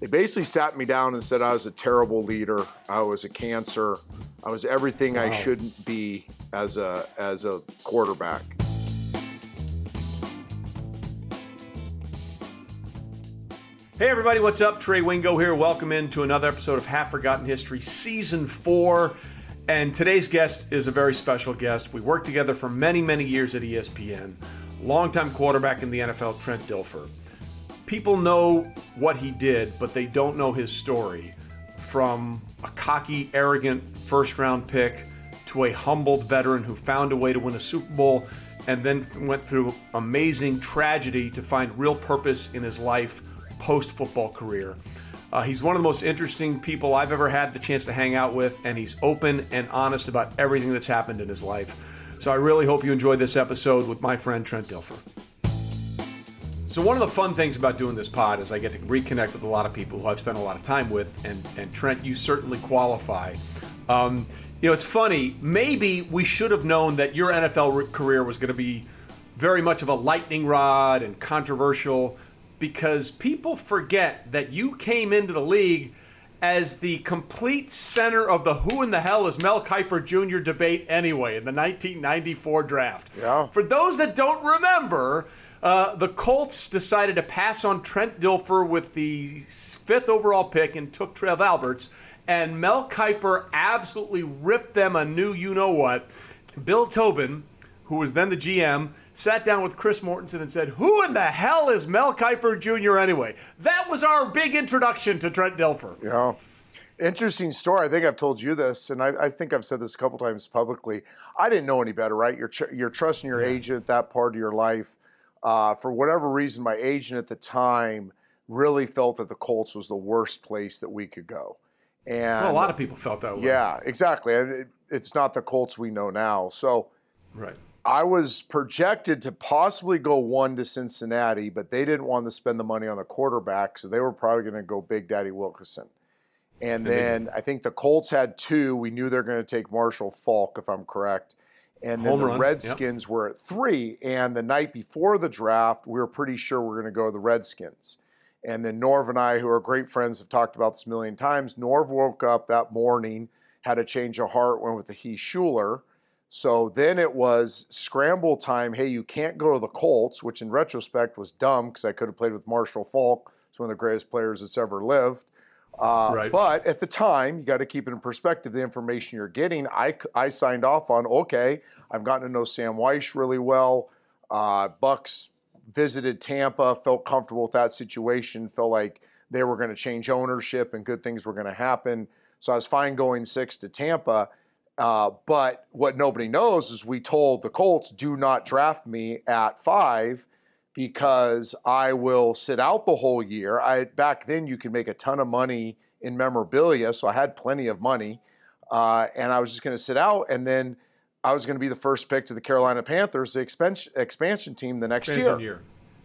they basically sat me down and said I was a terrible leader. I was a cancer. I was everything wow. I shouldn't be as a as a quarterback. Hey everybody, what's up? Trey Wingo here. Welcome into another episode of Half Forgotten History, Season 4. And today's guest is a very special guest. We worked together for many, many years at ESPN. Longtime quarterback in the NFL, Trent Dilfer people know what he did, but they don't know his story. From a cocky, arrogant first round pick to a humbled veteran who found a way to win a Super Bowl and then went through amazing tragedy to find real purpose in his life post football career. Uh, he's one of the most interesting people I've ever had the chance to hang out with, and he's open and honest about everything that's happened in his life. So I really hope you enjoyed this episode with my friend Trent Dilfer. So one of the fun things about doing this pod is I get to reconnect with a lot of people who I've spent a lot of time with, and and Trent, you certainly qualify. Um, you know, it's funny. Maybe we should have known that your NFL career was going to be very much of a lightning rod and controversial, because people forget that you came into the league as the complete center of the who in the hell is Mel Kiper Jr. debate anyway in the 1994 draft. Yeah. For those that don't remember, uh, the Colts decided to pass on Trent Dilfer with the fifth overall pick and took Trev Alberts. And Mel Kiper absolutely ripped them a new you know what. Bill Tobin, who was then the GM, sat down with Chris Mortensen and said, Who in the hell is Mel Kiper Jr. anyway? That was our big introduction to Trent Dilfer. Yeah. Interesting story. I think I've told you this, and I, I, think I've said this a couple times publicly. I didn't know any better, right? You're, tr- you're trusting your yeah. agent that part of your life uh, for whatever reason, my agent at the time really felt that the Colts was the worst place that we could go. And well, a lot of people felt that way. Yeah, exactly. And it, it's not the Colts we know now. So, right. I was projected to possibly go one to Cincinnati, but they didn't want to spend the money on the quarterback, so they were probably going to go Big Daddy Wilkinson. And, and then I think the Colts had two. We knew they're going to take Marshall Faulk, if I'm correct. And then Home the run. Redskins yep. were at three. And the night before the draft, we were pretty sure we are going to go to the Redskins. And then Norv and I, who are great friends, have talked about this a million times. Norv woke up that morning, had a change of heart, went with the Heath Shuler. So then it was scramble time. Hey, you can't go to the Colts, which in retrospect was dumb because I could have played with Marshall Faulk. He's one of the greatest players that's ever lived. Uh, right. But at the time, you got to keep it in perspective. The information you're getting, I, I signed off on. Okay, I've gotten to know Sam Wyche really well. Uh, Bucks visited Tampa, felt comfortable with that situation, felt like they were going to change ownership and good things were going to happen. So I was fine going six to Tampa. Uh, but what nobody knows is we told the Colts, do not draft me at five because I will sit out the whole year. I back then you could make a ton of money in memorabilia, so I had plenty of money, uh, and I was just going to sit out, and then I was going to be the first pick to the Carolina Panthers, the expansion expansion team the next year. year.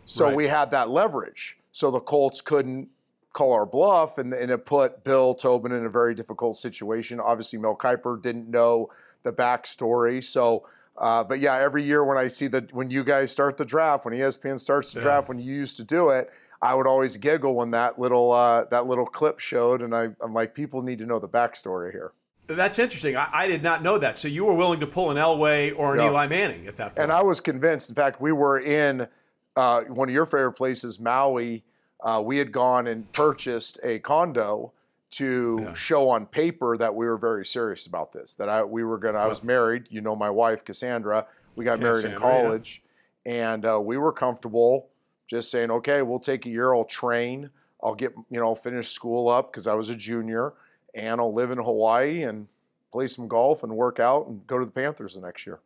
So right. we had that leverage. So the Colts couldn't call our bluff, and, and it put Bill Tobin in a very difficult situation. Obviously, Mel Kiper didn't know the backstory, so uh, but yeah, every year when I see that when you guys start the draft, when ESPN starts the yeah. draft, when you used to do it, I would always giggle when that little uh, that little clip showed, and I, am like, people need to know the backstory here. That's interesting. I, I, did not know that. So you were willing to pull an Elway or an yeah. Eli Manning at that point. And I was convinced. In fact, we were in uh, one of your favorite places, Maui. Uh, we had gone and purchased a condo to yeah. show on paper that we were very serious about this. That I we were gonna. I was married. You know my wife Cassandra. We got Cassandra, married in college, yeah. and uh, we were comfortable just saying, okay, we'll take a year. I'll train. I'll get you know finish school up because I was a junior, and I'll live in Hawaii and play some golf and work out and go to the Panthers the next year.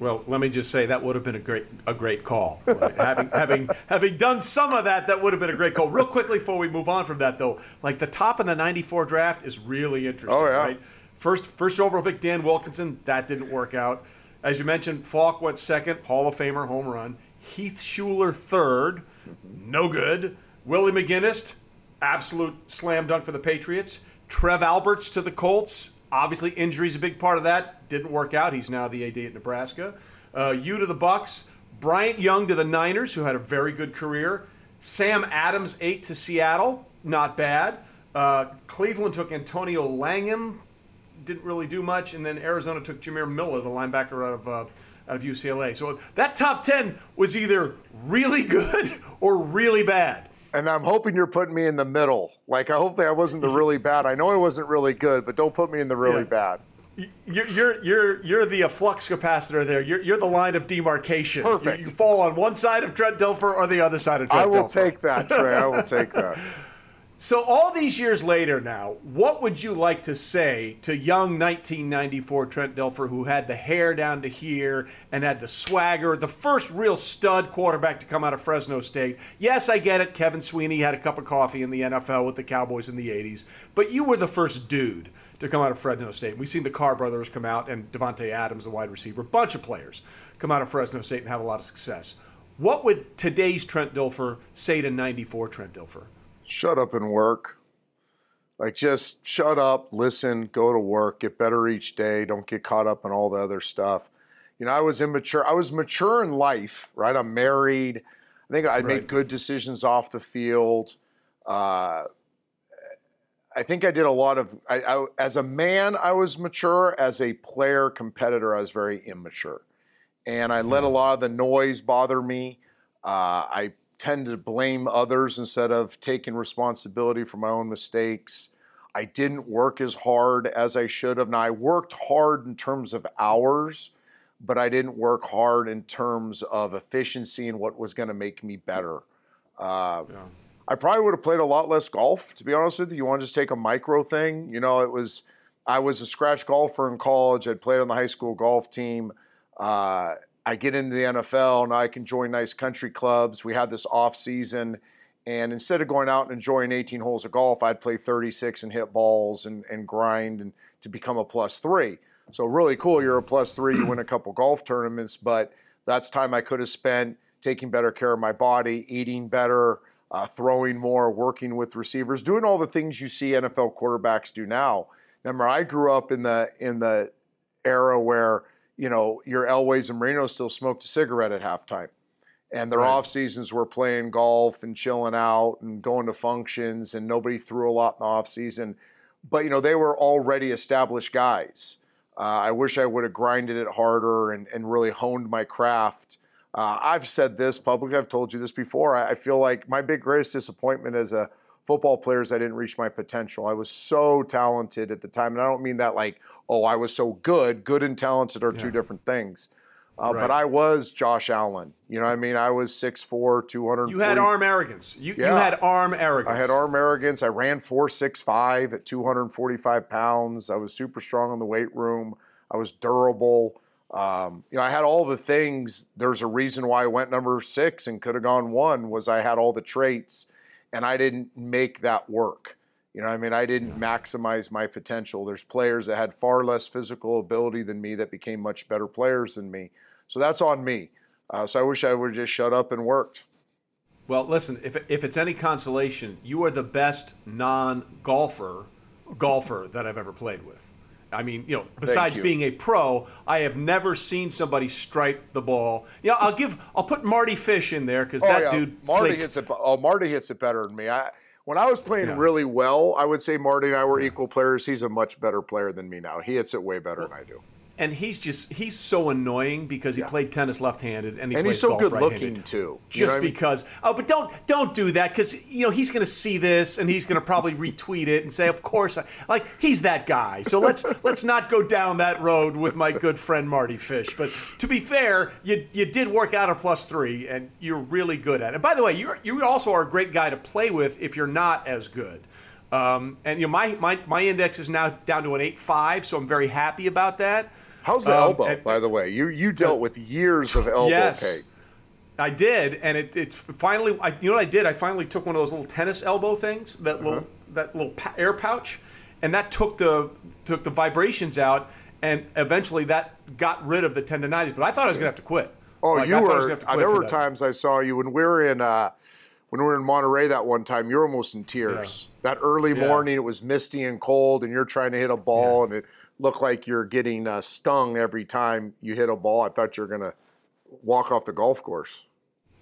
Well, let me just say that would have been a great a great call. having having having done some of that, that would have been a great call. Real quickly before we move on from that, though, like the top of the '94 draft is really interesting. Oh yeah. Right? First first overall pick Dan Wilkinson, that didn't work out. As you mentioned, Faulk went second, Hall of Famer home run. Heath Shuler third, no good. Willie McGinest, absolute slam dunk for the Patriots. Trev Alberts to the Colts, Obviously, injuries a big part of that. Didn't work out. He's now the AD at Nebraska. Uh, you to the Bucks. Bryant Young to the Niners, who had a very good career. Sam Adams eight to Seattle. not bad. Uh, Cleveland took Antonio Langham, didn't really do much, and then Arizona took Jamir Miller, the linebacker out of uh, out of UCLA. So that top ten was either really good or really bad. And I'm hoping you're putting me in the middle. Like I hope that I wasn't the really bad. I know I wasn't really good, but don't put me in the really yeah. bad. You're, you're you're you're the flux capacitor there. You're, you're the line of demarcation. Perfect. You, you fall on one side of Trent Dilfer or the other side of Trent I will Dilfer. take that, Trey. I will take that. So, all these years later now, what would you like to say to young 1994 Trent Dilfer, who had the hair down to here and had the swagger, the first real stud quarterback to come out of Fresno State? Yes, I get it. Kevin Sweeney had a cup of coffee in the NFL with the Cowboys in the 80s, but you were the first dude to come out of Fresno State. We've seen the Carr brothers come out and Davante Adams, the wide receiver, a bunch of players come out of Fresno State and have a lot of success. What would today's Trent Dilfer say to 94 Trent Dilfer? Shut up and work. Like just shut up, listen, go to work, get better each day. Don't get caught up in all the other stuff. You know, I was immature. I was mature in life, right? I'm married. I think I right. made good decisions off the field. Uh, I think I did a lot of. I, I, as a man, I was mature. As a player, competitor, I was very immature, and I let a lot of the noise bother me. Uh, I tend to blame others instead of taking responsibility for my own mistakes. I didn't work as hard as I should have. Now, I worked hard in terms of hours, but I didn't work hard in terms of efficiency and what was going to make me better. Uh, yeah. I probably would have played a lot less golf, to be honest with you. You want to just take a micro thing? You know, it was, I was a scratch golfer in college. I'd played on the high school golf team. Uh, I get into the NFL and I can join nice country clubs. We had this off season, and instead of going out and enjoying 18 holes of golf, I'd play 36 and hit balls and, and grind and to become a plus three. So really cool. You're a plus three. You win a couple golf tournaments, but that's time I could have spent taking better care of my body, eating better, uh, throwing more, working with receivers, doing all the things you see NFL quarterbacks do now. Remember, I grew up in the in the era where you know, your Elways and Marino still smoked a cigarette at halftime. And their right. off seasons were playing golf and chilling out and going to functions, and nobody threw a lot in the off season. But you know, they were already established guys. Uh, I wish I would have grinded it harder and, and really honed my craft. Uh, I've said this publicly. I've told you this before. I, I feel like my big greatest disappointment as a football player is I didn't reach my potential. I was so talented at the time, and I don't mean that like oh, I was so good. Good and talented are yeah. two different things. Uh, right. But I was Josh Allen. You know what I mean? I was 6'4, 200. You had arm arrogance. You, yeah. you had arm arrogance. I had arm arrogance. I ran 4'6'5 at 245 pounds. I was super strong in the weight room. I was durable. Um, you know, I had all the things. There's a reason why I went number six and could have gone one was I had all the traits and I didn't make that work. You know, I mean, I didn't maximize my potential. There's players that had far less physical ability than me that became much better players than me. So that's on me. Uh, so I wish I would have just shut up and worked. Well, listen, if, if it's any consolation, you are the best non golfer golfer that I've ever played with. I mean, you know, besides you. being a pro, I have never seen somebody stripe the ball. Yeah, you know, I'll give, I'll put Mardy Fish in there because oh, that yeah. dude. Mardy played... hits it. Oh, Mardy hits it better than me. I, when I was playing yeah. really well, I would say Mardy and I were equal players. He's a much better player than me now. He hits it way better well, than I do and he's just he's so annoying because he yeah. played tennis left-handed and he and he's so good right-handed. looking too. Just because. I mean? Oh, but don't don't do that because you know he's going to see this and he's going to probably retweet it and say, "Of course, I, like he's that guy." So let's let's not go down that road with my good friend Mardy Fish. But to be fair, you you did work out a plus three and you're really good at it. And by the way, you you also are a great guy to play with if you're not as good. Um, and you know my, my my index is now down to an eight five, so I'm very happy about that. How's the um, elbow, and, by the way? You you dealt with years of elbow yes, pain. I did, and it, it finally. I, you know what I did? I finally took one of those little tennis elbow things, that uh-huh. little that little air pouch, and that took the took the vibrations out, and eventually that got rid of the tendonitis. But I thought I was gonna have to quit. Oh, like, you were. there were times I saw you when we were in. Uh, when we were in Monterey that one time, you're almost in tears. Yeah. That early yeah. morning, it was misty and cold, and you're trying to hit a ball, yeah. and it look like you're getting uh, stung every time you hit a ball. I thought you were going to walk off the golf course.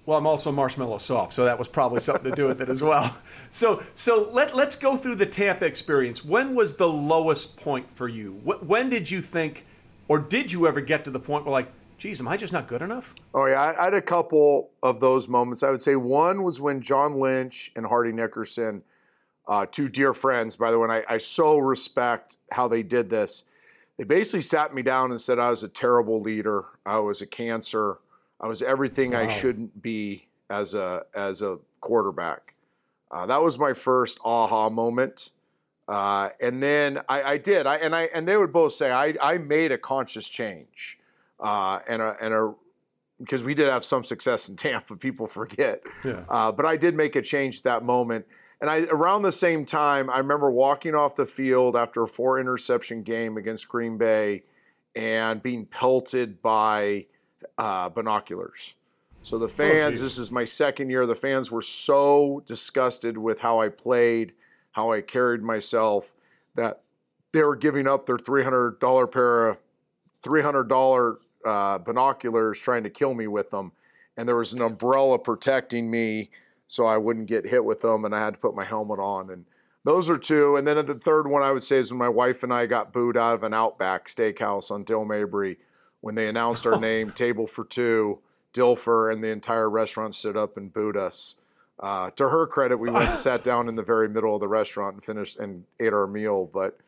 Well, I'm also marshmallow soft, so that was probably something to do with it as well. So, so let let's go through the Tampa experience. When was the lowest point for you? When did you think, or did you ever get to the point where like, geez, am I just not good enough? Oh yeah, I had a couple of those moments. I would say one was when John Lynch and Hardy Nickerson, uh, two dear friends, by the way, and I, I so respect how they did this. They basically sat me down and said I was a terrible leader. I was a cancer. I was everything wow. I shouldn't be as a as a quarterback. Uh, that was my first aha moment. Uh, and then I, I, did. I and I and they would both say I, I made a conscious change uh, and a, and a because we did have some success in Tampa. People forget, yeah. uh, but I did make a change at that moment. And I around the same time, I remember walking off the field after a four interception game against Green Bay, and being pelted by uh, binoculars. So the oh, fans, oh, this is my second year. The fans were so disgusted with how I played, how I carried myself, that they were giving up their three hundred dollar pair of three hundred dollar uh, binoculars trying to kill me with them. And there was an umbrella protecting me so I wouldn't get hit with them. And I had to put my helmet on. And those are two. And then the third one I would say is when my wife and I got booed out of an Outback Steakhouse on Dale Mabry when they announced our name, table for two, Dilfer, and the entire restaurant stood up and booed us. Uh, to her credit, we went and sat down in the very middle of the restaurant and finished and ate our meal. But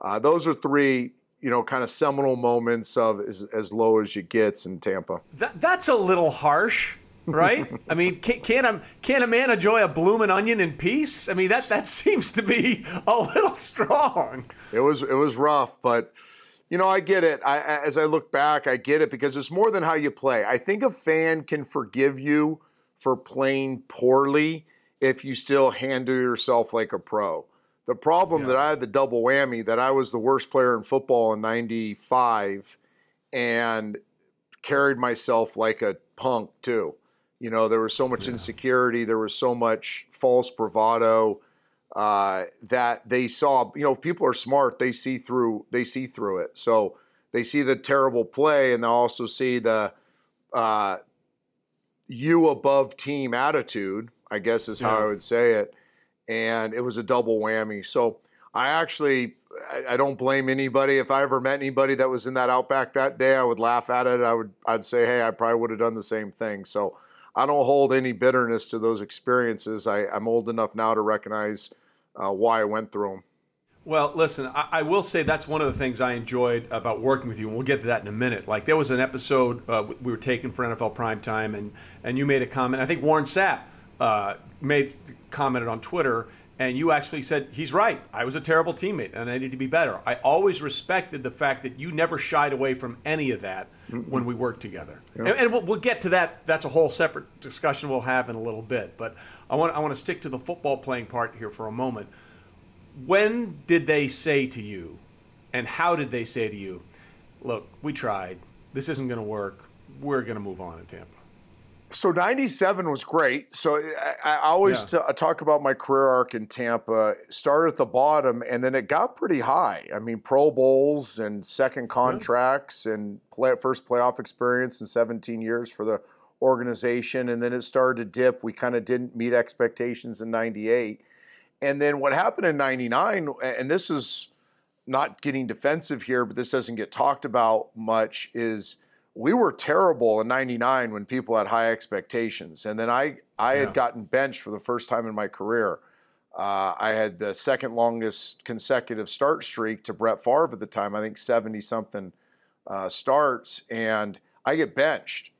uh, those are three you know, kind of seminal moments of as, as low as you gets in Tampa. That, that's a little harsh, right? I mean, can, can, a, can a man enjoy a blooming onion in peace? I mean, that, that seems to be a little strong. It was it was rough, but you know, I get it. I, as I look back, I get it because it's more than how you play. I think a fan can forgive you for playing poorly if you still handle yourself like a pro. The problem yeah. that I had the double whammy that I was the worst player in football in 95 and carried myself like a punk too. You know, there was so much yeah. insecurity, there was so much false bravado uh, that they saw. You know, people are smart; they see through. They see through it. So they see the terrible play, and they also see the uh, you above team attitude. I guess is how yeah. I would say it and it was a double whammy. So I actually I, don't blame anybody. If I ever met anybody that was in that outback that day, I would laugh at it. I would I'd say, hey, I probably would have done the same thing. So I don't hold any bitterness to those experiences. I, am old enough now to recognize uh, why I went through them. Well, listen, I, I, will say that's one of the things I enjoyed about working with you, and we'll get to that in a minute. Like there was an episode uh, we were taking for NFL Primetime, and and you made a comment. I think Warren Sapp uh, made commented on Twitter, and you actually said he's right. I was a terrible teammate, and I need to be better. I always respected the fact that you never shied away from any of that mm when we worked together. And, and we'll, we'll, get to that. That's a whole separate discussion we'll have in a little bit. But I want I want to stick to the football playing part here for a moment. When did they say to you, and how did they say to you, "Look, we tried. This isn't going to work. We're going to move on in Tampa." So 97 was great. So eh, I, I always yeah. t- talk about my career arc in Tampa. Started at the bottom and then it got pretty high. I mean, Pro Bowls and second contracts yeah. and play, first playoff experience in 17 years for the organization. And then it started to dip. We kind of didn't meet expectations in 98. And then what happened in 99, and this is not getting defensive here, but this doesn't get talked about much, is – we were terrible in 99 when people had high expectations. And then i i yeah. had gotten benched for the first time in my career. Uh, i had the second longest consecutive start streak to brett Favre at the time i think 70 something uh, starts and i get benched.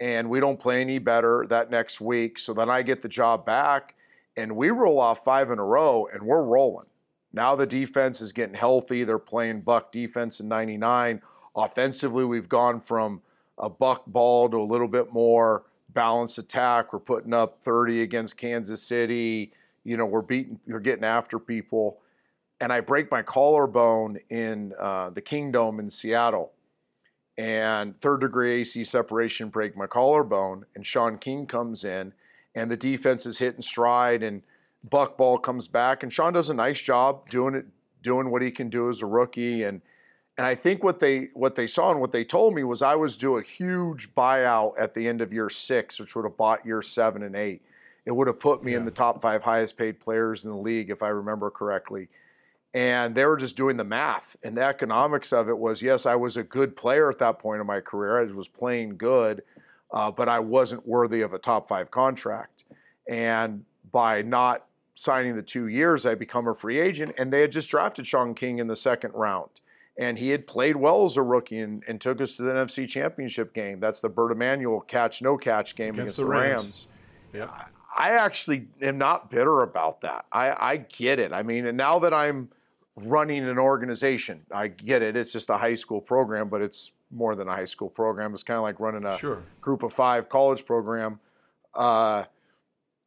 And we don't play any better that next week. So then i get the job back and we roll off five in a row and we're rolling. Now the defense is getting healthy. They're playing buck defense in 99 Offensively, we've gone from a buck ball to a little bit more balanced attack. We're putting up 30 against Kansas City. You know, we're beating, we're getting after people. And I break my collarbone in uh, the Kingdome in Seattle. And third degree AC separation, break my collarbone. And Shaun King comes in, and the defense is hitting stride, and Buck Ball comes back. And Shaun does a nice job doing it, doing what he can do as a rookie. And And I think what they what they saw and what they told me was I was due a huge buyout at the end of year six, which would have bought year seven and eight. It would have put me yeah. in the top five highest paid players in the league, if I remember correctly. And they were just doing the math. And the economics of it was yes, I was a good player at that point in my career. I was playing good, uh, but I wasn't worthy of a top five contract. And by not signing the two years, I become a free agent. And they had just drafted Shaun King in the second round. And he had played well as a rookie and, and took us to the NFC Championship game. That's the Bert Emanuel catch, no catch game against, against the Rams. Rams. Yeah. I actually am not bitter about that. I, I get it. I mean, and now that I'm running an organization, I get it. It's just a high school program, but it's more than a high school program. It's kind of like running a sure. group of five college program. Uh,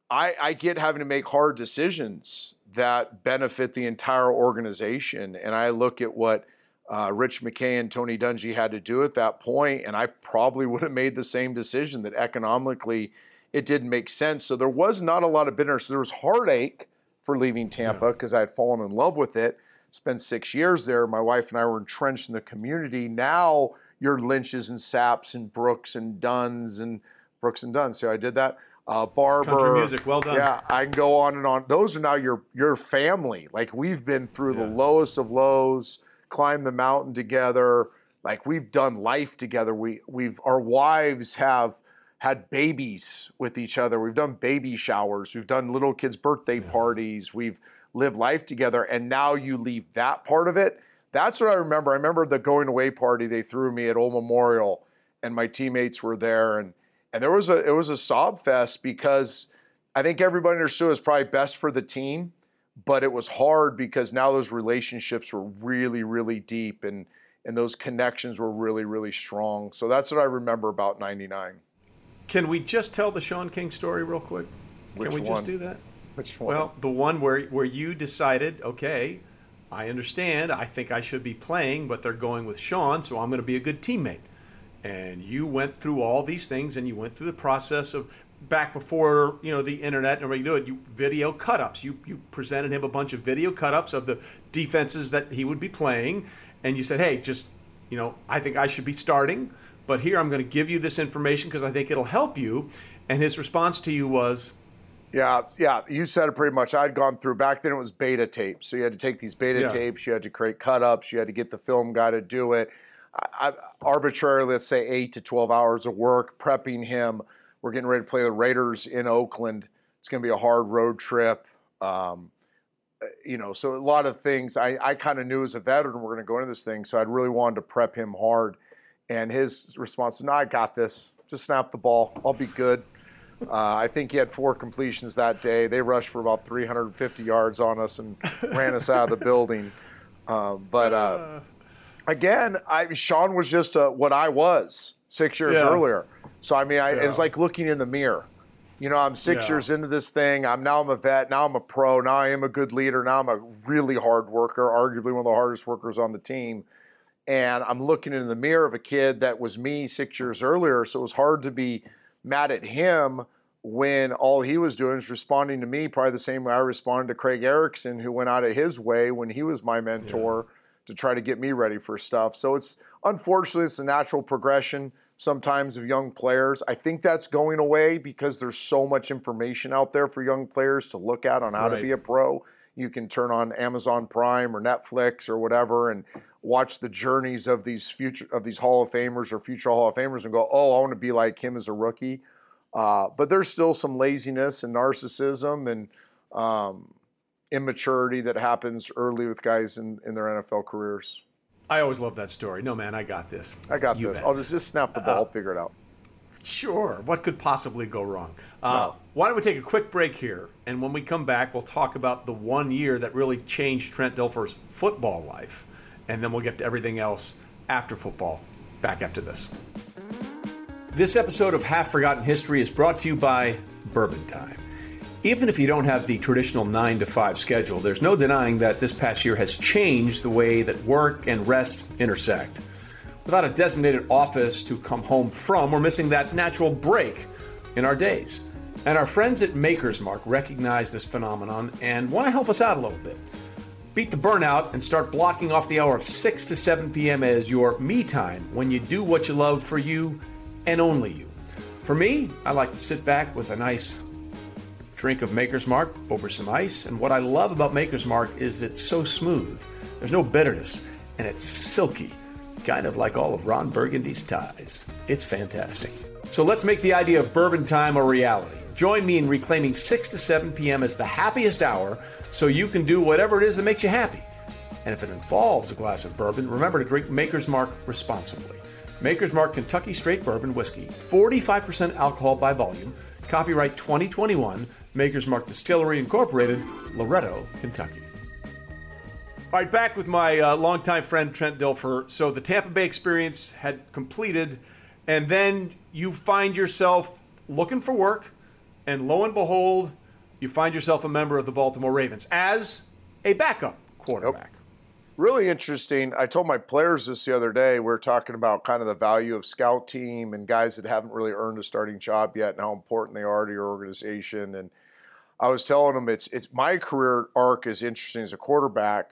I, I get having to make hard decisions that benefit the entire organization. And I look at what uh, Rich McKay and Tony Dungy had to do at that point, and I probably would have made the same decision that economically – it didn't make sense. So there was not a lot of bitterness. There was heartache for leaving Tampa because yeah. I had fallen in love with it. Spent six years there. My wife and I were entrenched in the community. Now you're Lynch's and Saps and Brooks and Dunn's and Brooks and Dunn. So I did that. Uh, Barber, country music, well done. Yeah, I can go on and on. Those are now your your family. Like we've been through yeah. the lowest of lows, climbed the mountain together. Like we've done life together. We we've our wives have had babies with each other. We've done baby showers. We've done little kids' birthday parties. We've lived life together. And now you leave that part of it. That's what I remember. I remember the going away party they threw me at Old Memorial, and my teammates were there, and and there was a it was a sob fest because I think everybody understood it was probably best for the team, but it was hard because now those relationships were really really deep and and those connections were really really strong. So that's what I remember about '99. Can we just tell the Shaun King story real quick? Which Can we one? just do that? Which one? Well, the one where where you decided, okay, I understand. I think I should be playing, but they're going with Shaun, so I'm going to be a good teammate. And you went through all these things, and you went through the process of back before you know the internet and everybody do it. You video cut-ups. You you presented him a bunch of video cut-ups of the defenses that he would be playing, and you said, hey, just you know, I think I should be starting but here I'm going to give you this information because I think it'll help you. And his response to you was, yeah, yeah, you said it pretty much. I'd gone through back then. It was beta tapes, so you had to take these beta yeah. tapes. You had to create cut-ups. You had to get the film guy to do it. I, I, arbitrarily, let's say eight to twelve hours of work prepping him. We're getting ready to play the Raiders in Oakland. It's going to be a hard road trip. Um, you know, so a lot of things I, I kind of knew as a veteran we're going to go into this thing, so I'd really wanted to prep him hard. And his response was, "No, I got this. Just snap the ball. I'll be good." Uh, I think he had four completions that day. They rushed for about 350 yards on us and ran us out of the building. Uh, but uh, again, I, Shaun was just uh, what I was six years yeah. earlier. So I mean, I, yeah. it's like looking in the mirror. You know, I'm six yeah. years into this thing. I'm now I'm a vet. Now I'm a pro. Now I am a good leader. Now I'm a really hard worker, arguably one of the hardest workers on the team and I'm looking in the mirror of a kid that was me six years earlier. So it was hard to be mad at him when all he was doing is responding to me, probably the same way I responded to Craig Erickson, who went out of his way when he was my mentor yeah. to try to get me ready for stuff. So it's unfortunately it's a natural progression sometimes of young players. I think that's going away because there's so much information out there for young players to look at on how right. to be a pro. You can turn on Amazon Prime or Netflix or whatever and watch the journeys of these future of these Hall of Famers or future Hall of Famers and go, oh, I want to be like him as a rookie. Uh, but there's still some laziness and narcissism and um, immaturity that happens early with guys in, in their NFL careers. I always love that story. No, man, I got this. I got you this. Bet. I'll just, just snap the ball, uh, figure it out. Sure. What could possibly go wrong? Uh, no. Why don't we take a quick break here? And when we come back, we'll talk about the one year that really changed Trent Dilfer's football life and then we'll get to everything else after football. Back after this. This episode of Half Forgotten History is brought to you by Bourbon Time. Even if you don't have the traditional 9 to 5 schedule, there's no denying that this past year has changed the way that work and rest intersect. Without a designated office to come home from, we're missing that natural break in our days. And our friends at Maker's Mark recognize this phenomenon and want to help us out a little bit. Beat the burnout and start blocking off the hour of 6 to 7 p.m. as your me time when you do what you love for you and only you. For me, I like to sit back with a nice drink of Maker's Mark over some ice. And what I love about Maker's Mark is it's so smooth. There's no bitterness, and it's silky, kind of like all of Ron Burgundy's ties. It's fantastic. So let's make the idea of bourbon time a reality. Join me in reclaiming 6 to 7 p.m. as the happiest hour so you can do whatever it is that makes you happy. And if it involves a glass of bourbon, remember to drink Maker's Mark responsibly. Maker's Mark Kentucky Straight Bourbon Whiskey, 45% alcohol by volume, copyright 2021, Maker's Mark Distillery Incorporated, Loretto, Kentucky. All right, back with my uh, longtime friend Trent Dilfer. So the Tampa Bay experience had completed, and then you find yourself looking for work and lo and behold, you find yourself a member of the Baltimore Ravens as a backup quarterback. Yep. Really interesting. I told my players this the other day. We are talking about kind of the value of scout team and guys that haven't really earned a starting job yet and how important they are to your organization. And I was telling them it's it's my career arc is interesting as a quarterback.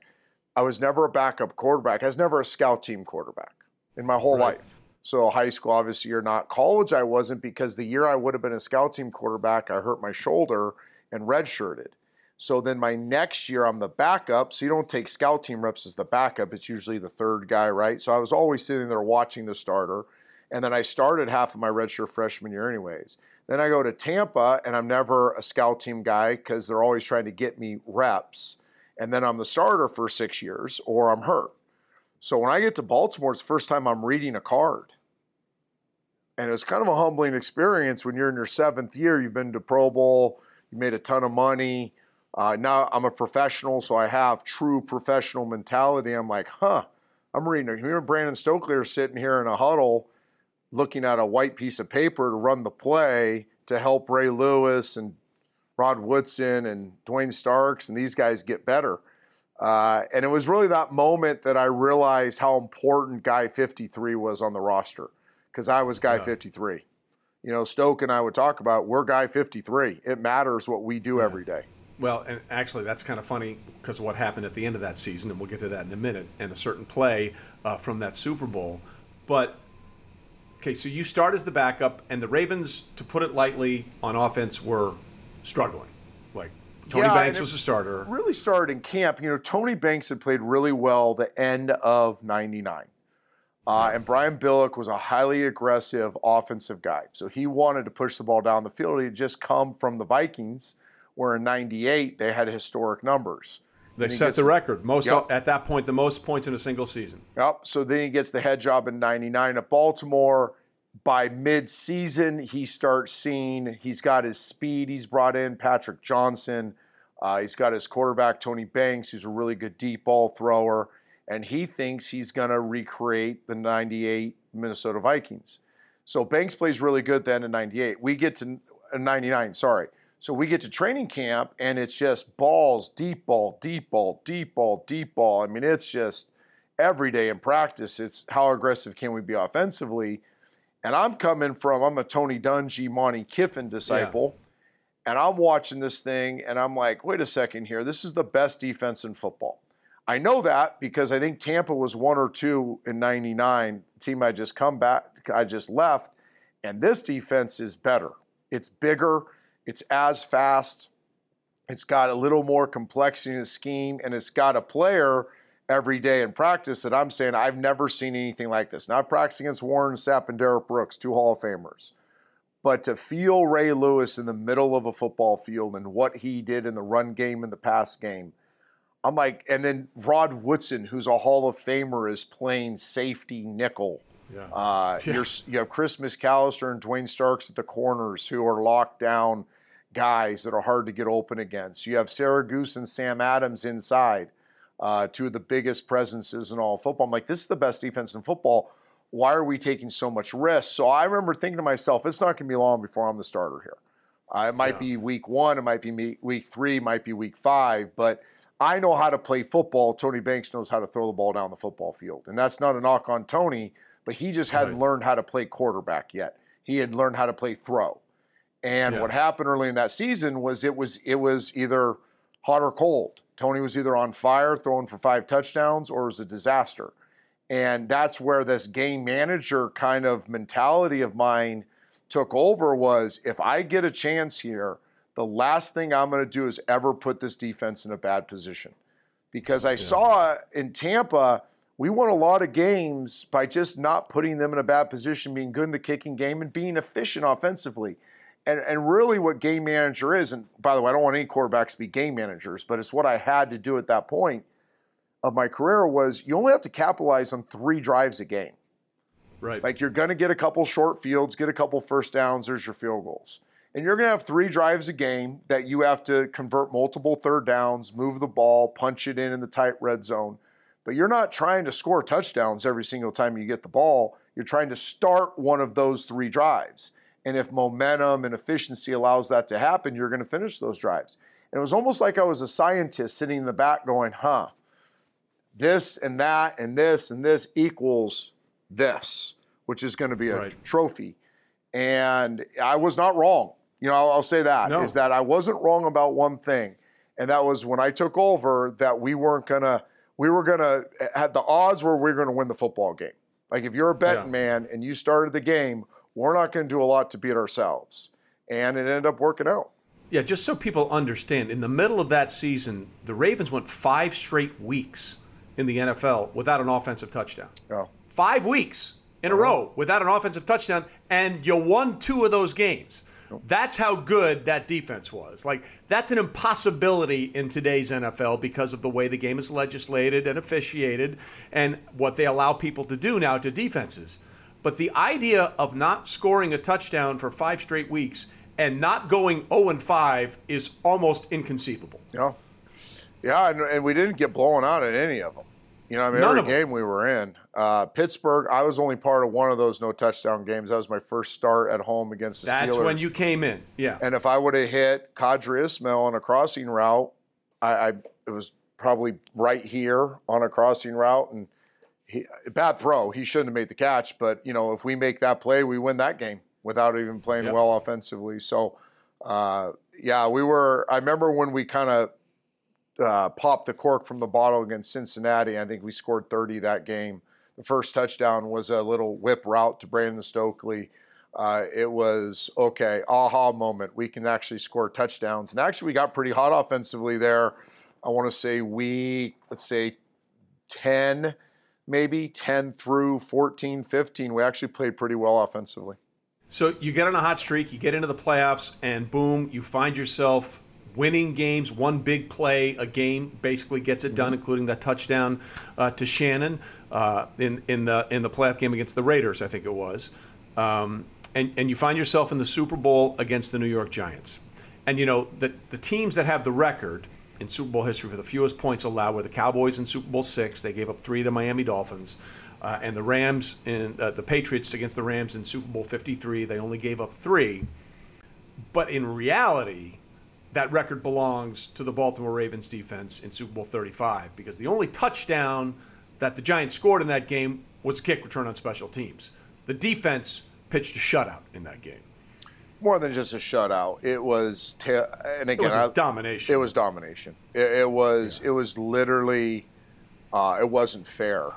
I was never a backup quarterback. I was never a scout team quarterback in my whole right. life. So high school, obviously, you're not. College, I wasn't because the year I would have been a scout team quarterback, I hurt my shoulder and redshirted. So then my next year, I'm the backup. So you don't take scout team reps as the backup. It's usually the third guy, right? So I was always sitting there watching the starter. And then I started half of my redshirt freshman year, anyways. Then I go to Tampa, and I'm never a scout team guy because they're always trying to get me reps. And then I'm the starter for six years, or I'm hurt. So when I get to Baltimore, it's the first time I'm reading a card. And it was kind of a humbling experience when you're in your seventh year. You've been to Pro Bowl, you made a ton of money. Uh, now I'm a professional, so I have true professional mentality. I'm like, huh, I'm reading. And Brandon Stokley are sitting here in a huddle looking at a white piece of paper to run the play to help Ray Lewis and Rod Woodson and Duane Starks and these guys get better. Uh, and it was really that moment that I realized how important Guy 53 was on the roster because I was guy yeah. 53. You know, Stoke and I would talk about we're guy 53. It matters what we do yeah. every day. Well, and actually, that's kind of funny because what happened at the end of that season, and we'll get to that in a minute, and a certain play uh, from that Super Bowl. But okay, so you start as the backup, and the Ravens, to put it lightly, on offense were struggling. Like Tony yeah, Banks was a starter. Really started in camp. You know, Tony Banks had played really well the end of '99. Uh, and Brian Billick was a highly aggressive offensive guy. So he wanted to push the ball down the field. He had just come from the Vikings, where in 98 they had historic numbers. They set gets, the record. Most yep. at that point, the most points in a single season. Yep. So then he gets the head job in 99 at Baltimore. By mid-season, he starts seeing he's got his speed. He's brought in Patrick Johnson. Uh, he's got his quarterback Tony Banks, who's a really good deep ball thrower and he thinks he's going to recreate the 98 Minnesota Vikings. So Banks plays really good then in 98. We get to uh, 99, sorry. So we get to training camp and it's just balls, deep ball, deep ball, deep ball, deep ball. I mean, it's just every day in practice, it's how aggressive can we be offensively? And I'm coming from, I'm a Tony Dungy, Monte Kiffin disciple. Yeah. And I'm watching this thing and I'm like, wait a second here. This is the best defense in football. I know that because I think Tampa was one or two in 99, team I just come back, I just left, and this defense is better. It's bigger, it's as fast, it's got a little more complexity in the scheme, and it's got a player every day in practice that I'm saying I've never seen anything like this. Not practicing against Warren Sapp and Derrick Brooks, two Hall of Famers. But to feel Ray Lewis in the middle of a football field and what he did in the run game and the pass game – I'm like, and then Rod Woodson, who's a Hall of Famer, is playing safety nickel. Yeah. Uh, yeah. You're, you have Chris McAlister and Duane Starks at the corners who are locked down guys that are hard to get open against. You have Siragusa and Sam Adams inside, uh, two of the biggest presences in all football. I'm like, this is the best defense in football. Why are we taking so much risk? So I remember thinking to myself, it's not going to be long before I'm the starter here. Uh, it might yeah. be week one, it might be week three, it might be week five, but – I know how to play football. Tony Banks knows how to throw the ball down the football field. And that's not a knock on Tony, but he just hadn't right. learned how to play quarterback yet. He had learned how to play throw. And yeah. what happened early in that season was it was it was either hot or cold. Tony was either on fire, throwing for five touchdowns, or it was a disaster. And that's where this game manager kind of mentality of mine took over was if I get a chance here, the last thing I'm going to do is ever put this defense in a bad position. Because I yeah. saw in Tampa, we won a lot of games by just not putting them in a bad position, being good in the kicking game, and being efficient offensively. And, and really, what game manager is, and by the way, I don't want any quarterbacks to be game managers, but it's what I had to do at that point of my career was you only have to capitalize on three drives a game. Right. Like you're going to get a couple short fields, get a couple first downs, there's your field goals. And you're going to have three drives a game that you have to convert multiple third downs, move the ball, punch it in in the tight red zone. But you're not trying to score touchdowns every single time you get the ball. You're trying to start one of those three drives. And if momentum and efficiency allows that to happen, you're going to finish those drives. And it was almost like I was a scientist sitting in the back going, huh, this and that and this and this equals this, which is going to be a right. trophy. And I was not wrong. You know, I'll, I'll say that no. is that I wasn't wrong about one thing, and that was when I took over that we weren't gonna, we were gonna eh, had the odds were we are gonna win the football game. Like if you're a betting yeah. man and you started the game, we're not going to do a lot to beat ourselves, and it ended up working out. Yeah, just so people understand, in the middle of that season, the Ravens went five straight weeks in the NFL without an offensive touchdown. Oh. Five weeks in a row without an offensive touchdown, and you won two of those games. That's how good that defense was. Like, that's an impossibility in today's NFL because of the way the game is legislated and officiated and what they allow people to do now to defenses. But the idea of not scoring a touchdown for five straight weeks and not going 0 and 5 is almost inconceivable. Yeah. Yeah, and, and we didn't get blown out in any of them. You know, I mean, None every game we were in. Uh, Pittsburgh, I was only part of one of those no touchdown games. That was my first start at home against the That's Steelers. That's when you came in, yeah. And if I would have hit Qadry Ismail on a crossing route, I, I, it was probably right here on a crossing route, and he, bad throw. He shouldn't have made the catch, but you know, if we make that play, we win that game without even playing yep. well offensively. So, uh, yeah, we were. I remember when we kind of uh, popped the cork from the bottle against Cincinnati. I think we scored 30 that game. The first touchdown was a little whip route to Brandon Stokley. Uh, it was okay, aha moment. We can actually score touchdowns. And actually, we got pretty hot offensively there. I want to say we, let's say 10, maybe 10 through 14, 15. We actually played pretty well offensively. So you get on a hot streak, you get into the playoffs, and boom, you find yourself winning games. One big play a game basically gets it done, mm-hmm. including that touchdown uh, to Shannon uh, in in the in the playoff game against the Raiders, I think it was. Um, and and you find yourself in the Super Bowl against the New York Giants. And you know the the teams that have the record in Super Bowl history for the fewest points allowed were the Cowboys in Super Bowl six. They gave up three to the Miami Dolphins. Uh, and the Rams in uh, the Patriots against the Rams in Super Bowl 53, they only gave up three. But in reality, that record belongs to the Baltimore Ravens defense in Super Bowl 35 because the only touchdown that the Giants scored in that game was a kick return on special teams. The defense pitched a shutout in that game. More than just a shutout, it was and again, it was I, domination. It was domination. It, it was yeah. it was literally uh, it wasn't fair.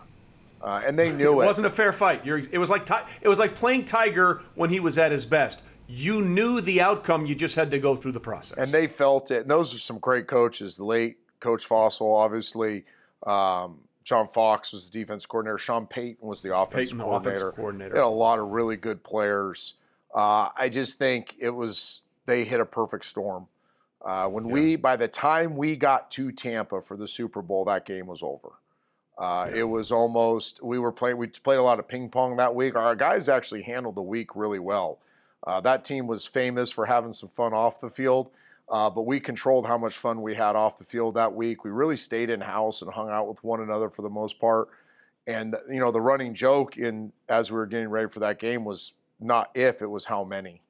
Uh, and they knew it. it wasn't a fair fight. You're, it was like it was like playing Tiger when he was at his best you knew the outcome. You just had to go through the process. And they felt it. And those are some great coaches. The late Coach Fassel, obviously. Um, John Fox was the defense coordinator. Sean Payton was the offense Payton, coordinator. Offensive coordinator. They had a lot of really good players. Uh, I just think it was they hit a perfect storm. Uh, when yeah. we, by the time we got to Tampa for the Super Bowl, that game was over. Uh, yeah. It was almost we were playing. We played a lot of ping pong that week. Our guys actually handled the week really well. Uh, that team was famous for having some fun off the field, uh, but we controlled how much fun we had off the field that week. We really stayed in house and hung out with one another for the most part. And you know, the running joke in as we were getting ready for that game was not if, it was how many.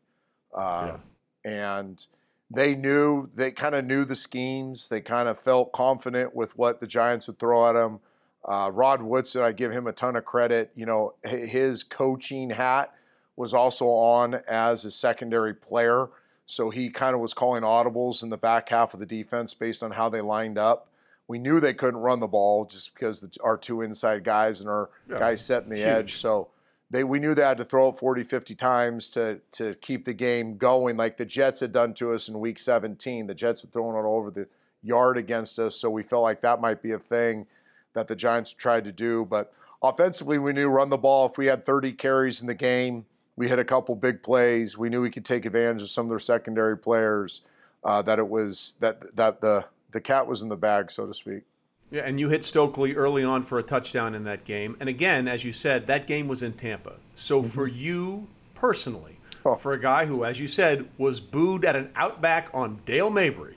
Uh, yeah. And they knew they kind of knew the schemes. They kind of felt confident with what the Giants would throw at them. Uh, Rod Woodson, I give him a ton of credit. You know, his coaching hat was also on as a secondary player. So he kind of was calling audibles in the back half of the defense based on how they lined up. We knew they couldn't run the ball just because the, our two inside guys and our Yeah, guys setting the huge. edge. So they we knew they had to throw it 40, 50 times to to keep the game going, like the Jets had done to us in Week 17. The Jets had thrown it over the yard against us, so we felt like that might be a thing that the Giants tried to do. But offensively, we knew run the ball. If we had 30 carries in the game, we hit a couple big plays. We knew we could take advantage of some of their secondary players. Uh, that it was that that the the cat was in the bag, so to speak. Yeah, and you hit Stokley early on for a touchdown in that game. And again, as you said, that game was in Tampa. So for you personally, Oh. for a guy who, as you said, was booed at an outback on Dale Mabry,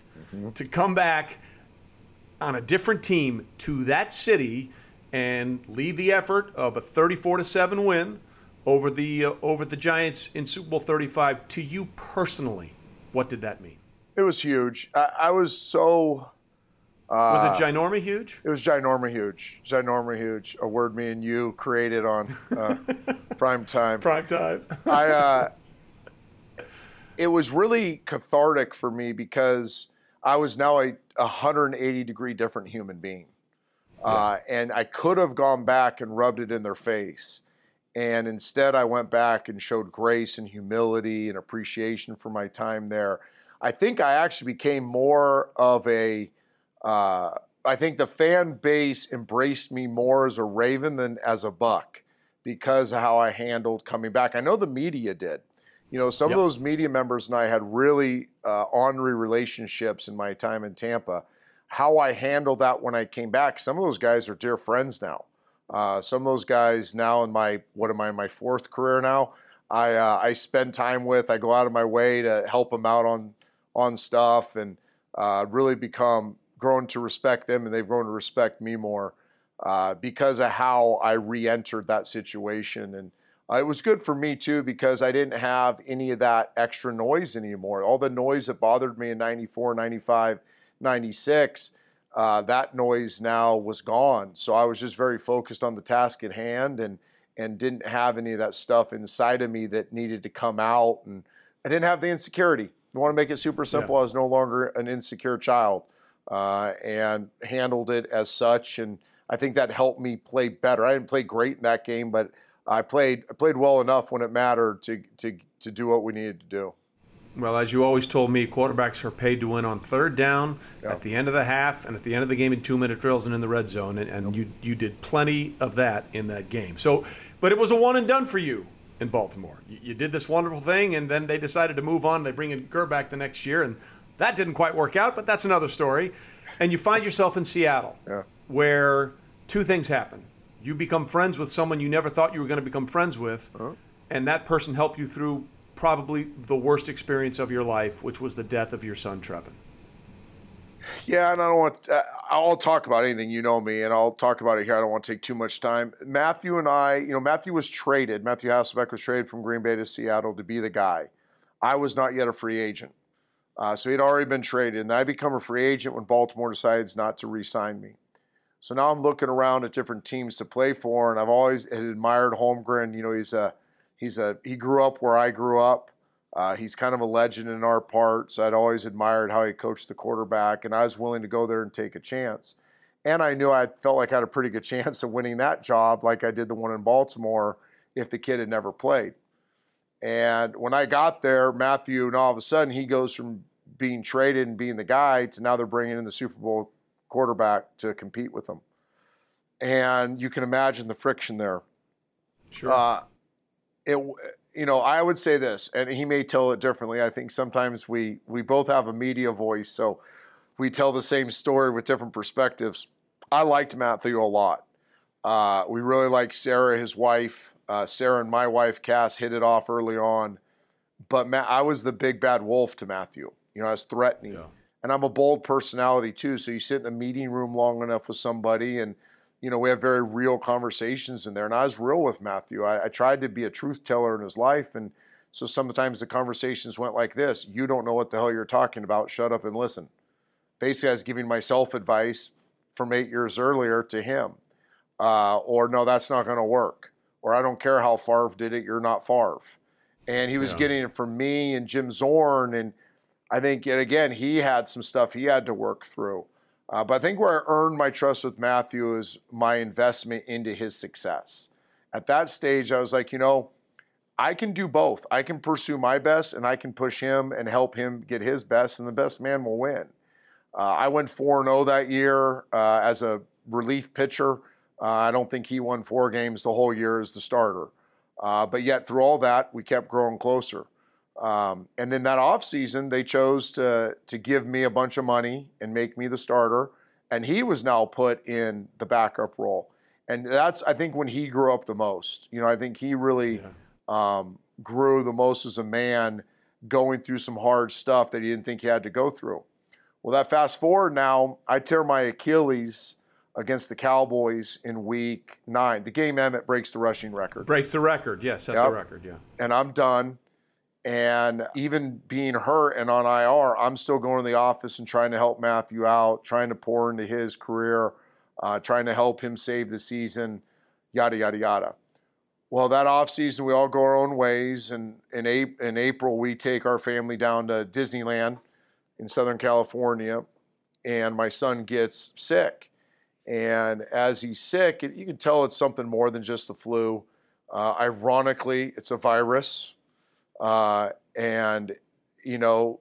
to come back on a different team to that city and lead the effort of a 34 to 7 win over the uh, over the Giants in Super Bowl 35 to you personally, what did that mean? It was huge. I, I was so. Uh, Was it ginorma huge? It was ginorma huge. Ginorma huge. A word me and you created on uh, prime time. Prime time. I. Uh, it was really cathartic for me because I was now a 180 degree different human being, uh, and I could have gone back and rubbed it in their face, and instead I went back and showed grace and humility and appreciation for my time there. I think I actually became more of a. Uh, I think the fan base embraced me more as a Raven than as a Buck because of how I handled coming back. I know the media did. You know, some Yep. of those media members and I had really uh, honorary relationships in my time in Tampa. How I handled that when I came back, some of those guys are dear friends now. Uh, some of those guys now in my what am I in my fourth career now? I uh, I spend time with. I go out of my way to help them out on on stuff and uh, really become grown to respect them, and they've grown to respect me more uh, because of how I re-entered that situation. And uh, it was good for me too because I didn't have any of that extra noise anymore. All the noise that bothered me in 94, 95, 96, uh, that noise now was gone. So I was just very focused on the task at hand and and didn't have any of that stuff inside of me that needed to come out. And I didn't have the insecurity. You want to make it super simple. I was no longer an insecure child uh, and handled it as such. And I think that helped me play better. I didn't play great in that game, but I played I played well enough when it mattered to to to do what we needed to do. Well, as you always told me, quarterbacks are paid to win on third down, Yeah. at the end of the half, and at the end of the game in two-minute drills and in the red zone, and, and you you did plenty of that in that game. So, but it was a one and done for you in Baltimore. You, you did this wonderful thing, and then they decided to move on. They bring in Grbac the next year, and that didn't quite work out, but that's another story. And you find yourself in Seattle, Yeah. where two things happen. You become friends with someone you never thought you were going to become friends with, and that person helped you through probably the worst experience of your life, which was the death of your son, Trevin. Yeah, and I don't want. Uh, I'll talk about anything. You know me, and I'll talk about it here. I don't want to take too much time. Matthew and I, you know, Matthew was traded. Matthew Hasselbeck was traded from Green Bay to Seattle to be the guy. I was not yet a free agent, uh, so he'd already been traded, and I become a free agent when Baltimore decides not to re-sign me. So now I'm looking around at different teams to play for, and I've always admired Holmgren. You know, he's a he's a he grew up where I grew up. Uh, he's kind of a legend in our parts. I'd always admired how he coached the quarterback, and I was willing to go there and take a chance. And I knew I felt like I had a pretty good chance of winning that job, like I did the one in Baltimore, if the kid had never played. And when I got there, Matthew, and all of a sudden, he goes from being traded and being the guy to now they're bringing in the Super Bowl quarterback to compete with them. And you can imagine the friction there. Sure. Uh, it, you know, I would say this, and he may tell it differently. I think sometimes we we both have a media voice, so we tell the same story with different perspectives. I liked Matthew a lot. Uh, we really liked Sarah, his wife. Uh, Sarah and my wife Cass hit it off early on, but Ma- I was the big bad wolf to Matthew. You know, I was threatening, Yeah. and I'm a bold personality too. So you sit in a meeting room long enough with somebody, and you know, we have very real conversations in there. And I was real with Matthew. I, I tried to be a truth teller in his life. And so sometimes the conversations went like this You don't know what the hell you're talking about. Shut up and listen. Basically, I was giving myself advice from eight years earlier to him. Uh, or, no, that's not going to work. Or, I don't care how Favre did it. You're not Favre. And he was Yeah. getting it from me and Jim Zorn. And I think, and again, he had some stuff he had to work through. Uh, but I think where I earned my trust with Matthew is my investment into his success. At that stage, I was like, you know, I can do both. I can pursue my best and I can push him and help him get his best, and the best man will win. Uh, I went 4 0 that year uh, as a relief pitcher. Uh, I don't think he won four games the whole year as the starter. Uh, but yet, through all that, we kept growing closer. Um, and then that offseason, they chose to, to give me a bunch of money and make me the starter. And he was now put in the backup role. And that's, I think, when he grew up the most. You know, I think he really yeah. um, grew the most as a man going through some hard stuff that he didn't think he had to go through. Well, that fast forward now, I tear my Achilles against the Cowboys in week nine. The game Emmett breaks the rushing record. Breaks the record, yes, set yep. the record, yeah. And I'm done. And even being hurt and on IR, I'm still going to the office and trying to help Matthew out, trying to pour into his career, uh, trying to help him save the season, yada, yada, yada. Well, that off season, we all go our own ways. And in, in April, we take our family down to Disneyland in Southern California, and my son gets sick. And as he's sick, you can tell it's something more than just the flu. Uh, ironically, it's a virus. Uh, and, you know,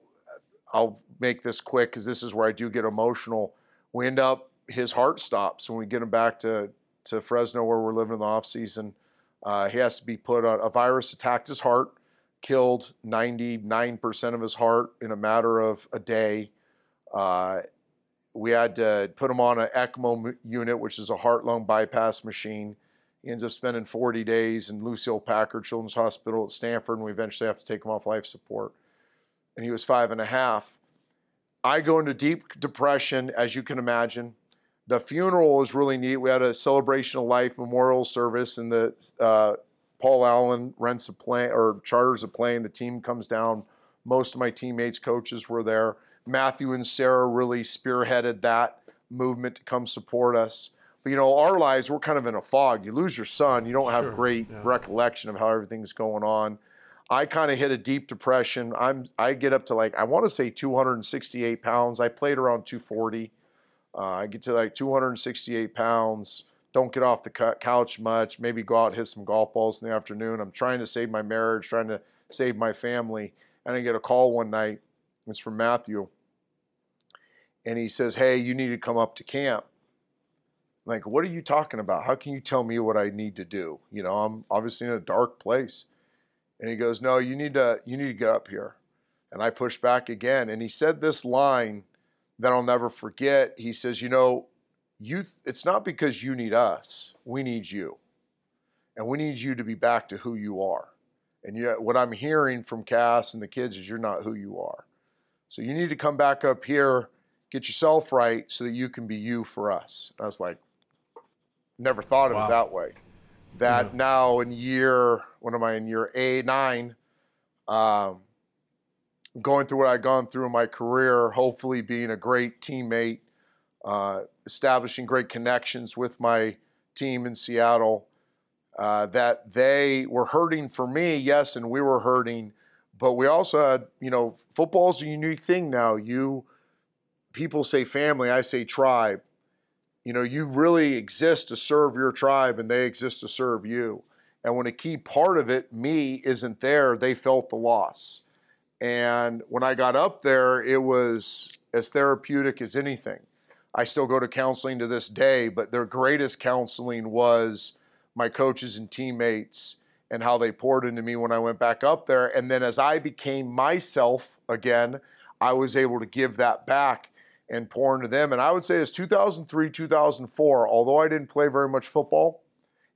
I'll make this quick because this is where I do get emotional. We end up, his heart stops when we get him back to, to Fresno where we're living in the off season. Uh, he has to be put on a virus attacked his heart, killed 99% of his heart in a matter of a day. Uh, we had to put him on an ECMO unit, which is a heart lung bypass machine. He ends up spending 40 days in Lucile Packard Children's Hospital at Stanford, and we eventually have to take him off life support. And he was five and a half. I go into deep depression, as you can imagine. The funeral was really neat. We had a celebration of life memorial service, and the uh, Paul Allen rents a plane or charters a plane. The team comes down. Most of my teammates, coaches were there. Matthew and Sarah really spearheaded that movement to come support us. But you know, our lives, we're kind of in a fog. You lose your son, you don't have sure, great yeah. recollection of how everything's going on. I kind of hit a deep depression. I'm I get up to like I want to say 268 pounds. I played around 240. Uh, I get to like 268 pounds. Don't get off the couch much. Maybe go out hit some golf balls in the afternoon. I'm trying to save my marriage, trying to save my family. And I get a call one night. It's from Matthew, and he says, "Hey, you need to come up to camp." Like, what are you talking about? How can you tell me what I need to do? You know, I'm obviously in a dark place. And he goes, No, you need to you need to get up here. And I pushed back again. And he said this line that I'll never forget. He says, You know, you it's not because you need us. We need you. And we need you to be back to who you are. And yet what I'm hearing from Cass and the kids is you're not who you are. So you need to come back up here, get yourself right so that you can be you for us. And I was like, Never thought of wow. it that way. That yeah. now in year, what am I in year A nine? um, going through what I've gone through in my career, hopefully being a great teammate, uh, establishing great connections with my team in Seattle, uh, that they were hurting for me, yes, and we were hurting, but we also had, you know, football's a unique thing now. You, people say family, I say tribe you know, you really exist to serve your tribe and they exist to serve you. And when a key part of it, me, isn't there, they felt the loss. And when I got up there, it was as therapeutic as anything. I still go to counseling to this day, but their greatest counseling was my coaches and teammates and how they poured into me when I went back up there. And then as I became myself again, I was able to give that back and pour into them. And I would say it's 2003, 2004, although I didn't play very much football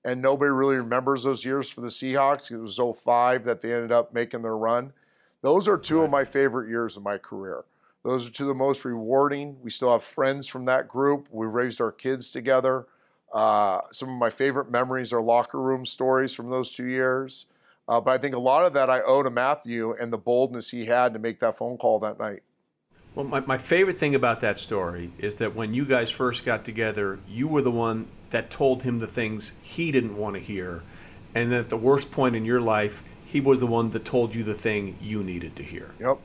and nobody really remembers those years for the Seahawks. It was 05 that they ended up making their run. Those are two of my favorite years of my career. Those are two of the most rewarding. We still have friends from that group. We raised our kids together. Uh, some of my favorite memories are locker room stories from those two years. Uh, but I think a lot of that I owe to Matthew and the boldness he had to make that phone call that night. Well, my, my favorite thing about that story is that when you guys first got together, you were the one that told him the things he didn't want to hear. And at the worst point in your life, he was the one that told you the thing you needed to hear. Yep.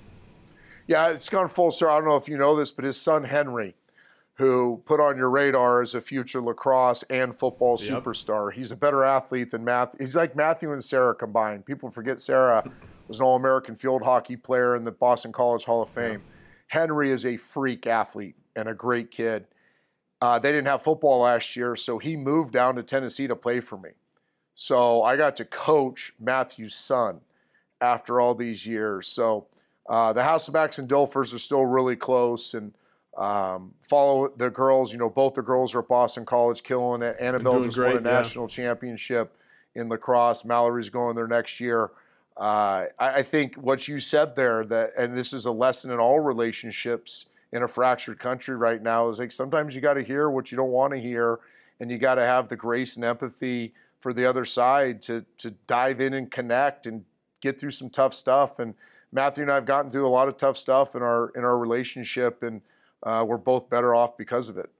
Yeah, it's gone full circle. I don't know if you know this, but his son Henry, who put on your radar as a future lacrosse and football yep. superstar, he's a better athlete than Matt. He's like Matthew and Sarah combined. People forget Sarah was an All-American field hockey player in the Boston College Hall of Fame. Yep. Henry is a freak athlete and a great kid. Uh, they didn't have football last year, so he moved down to Tennessee to play for me. So I got to coach Matthew's son after all these years. So uh, the Hasselbecks and Dilfers are still really close and um, follow the girls. You know, both the girls are at Boston College killing it. Annabelle just great, won a yeah. national championship in lacrosse. Mallory's going there next year. Uh, I, I, think what you said there that, and this is a lesson in all relationships in a fractured country right now, is like sometimes you got to hear what you don't want to hear, and you got to have the grace and empathy for the other side to to dive in and connect and get through some tough stuff. And Matthew and I have gotten through a lot of tough stuff in our in our relationship, and uh, we're both better off because of it.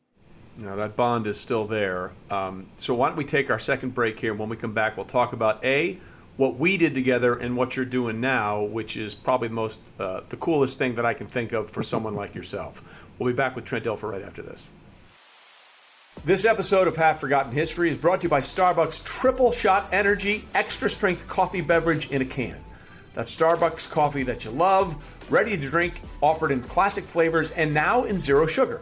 Now that bond is still there. Um, so why don't we take our second break here, and when we come back, we'll talk about a what we did together and what you're doing now, which is probably the most uh, the coolest thing that I can think of for someone like yourself. We'll be back with Trent Dilfer right after this. This episode of Half Forgotten History is brought to you by Starbucks Triple Shot Energy Extra Strength Coffee Beverage in a Can. That's Starbucks coffee that you love, ready to drink, offered in classic flavors, and now in zero sugar.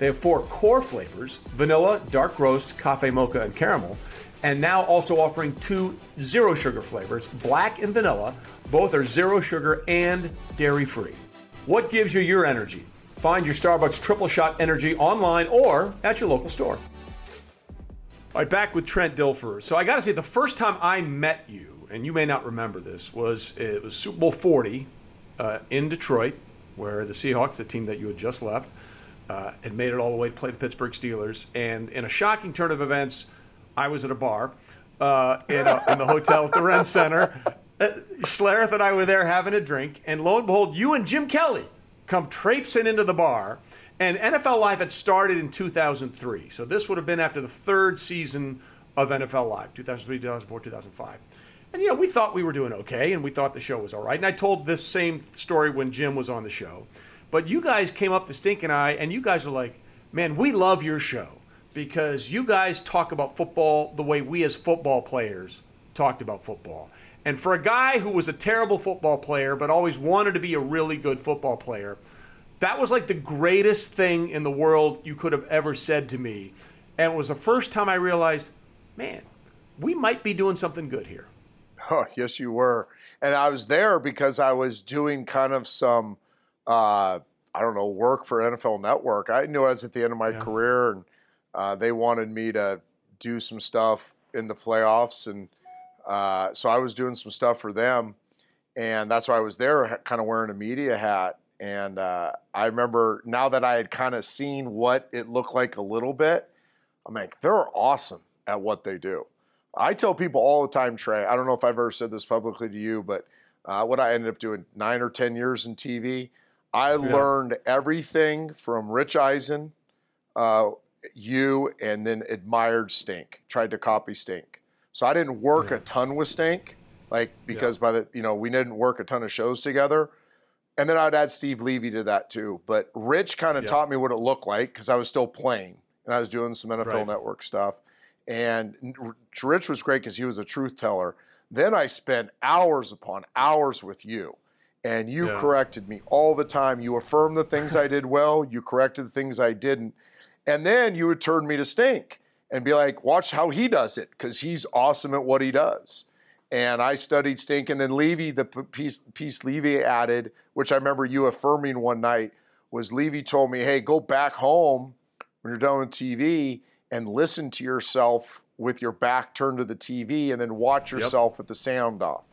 They have four core flavors vanilla, dark roast, cafe mocha, and caramel. And now also offering two zero sugar flavors, black and vanilla. Both are zero sugar and dairy free. What gives you your energy? Find your Starbucks Triple Shot Energy online or at your local store. All right, back with Trent Dilfer. So I got to say, the first time I met you, and you may not remember this, was it was Super Bowl 40 uh, in Detroit, where the Seahawks, the team that you had just left, uh, had made it all the way to play the Pittsburgh Steelers. And in a shocking turn of events, I was at a bar uh, in, a, in, the hotel at the Ren Center. Uh, Schlereth and I were there having a drink, and lo and behold, you and Jim Kelly come traipsing into the bar. And NFL Live had started in 2003. So this would have been after the third season of NFL Live, 2003, 2004, 2005. And, you know, we thought we were doing okay and we thought the show was all right. And I told this same story when Jim was on the show. But you guys came up to Stink and I, and you guys are like, man, we love your show because you guys talk about football the way we as football players talked about football. And for a guy who was a terrible football player but always wanted to be a really good football player, that was like the greatest thing in the world you could have ever said to me. And it was the first time I realized, man, we might be doing something good here. Oh, yes, you were. And I was there because I was doing kind of some, uh, I don't know, work for NFL Network. I knew I was at the end of my yeah. career, and uh, they wanted me to do some stuff in the playoffs, and uh, so I was doing some stuff for them, and that's why I was there, kind of wearing a media hat. And uh, I remember now that I had kind of seen what it looked like a little bit, I'm like, they're awesome at what they do. I tell people all the time, Trey. I don't know if I've ever said this publicly to you, but uh, what I ended up doing nine or ten years in TV, I yeah. learned everything from Rich Eisen, uh, you, and then admired Stink. Tried to copy Stink. So I didn't work yeah. a ton with Stink, like because yeah. by the you know we didn't work a ton of shows together. And then I'd add Steve Levy to that too. But Rich kind of taught me what it looked like because I was still playing and I was doing some NFL right. Network stuff. And Rich was great because he was a truth teller. Then I spent hours upon hours with you, and you yeah. corrected me all the time. You affirmed the things I did well, you corrected the things I didn't. And then you would turn me to Stink and be like, watch how he does it because he's awesome at what he does. And I studied Stink. And then Levy, the piece, piece Levy added, which I remember you affirming one night, was Levy told me, hey, go back home when you're done with TV and listen to yourself with your back turned to the TV and then watch yourself yep. with the sound off.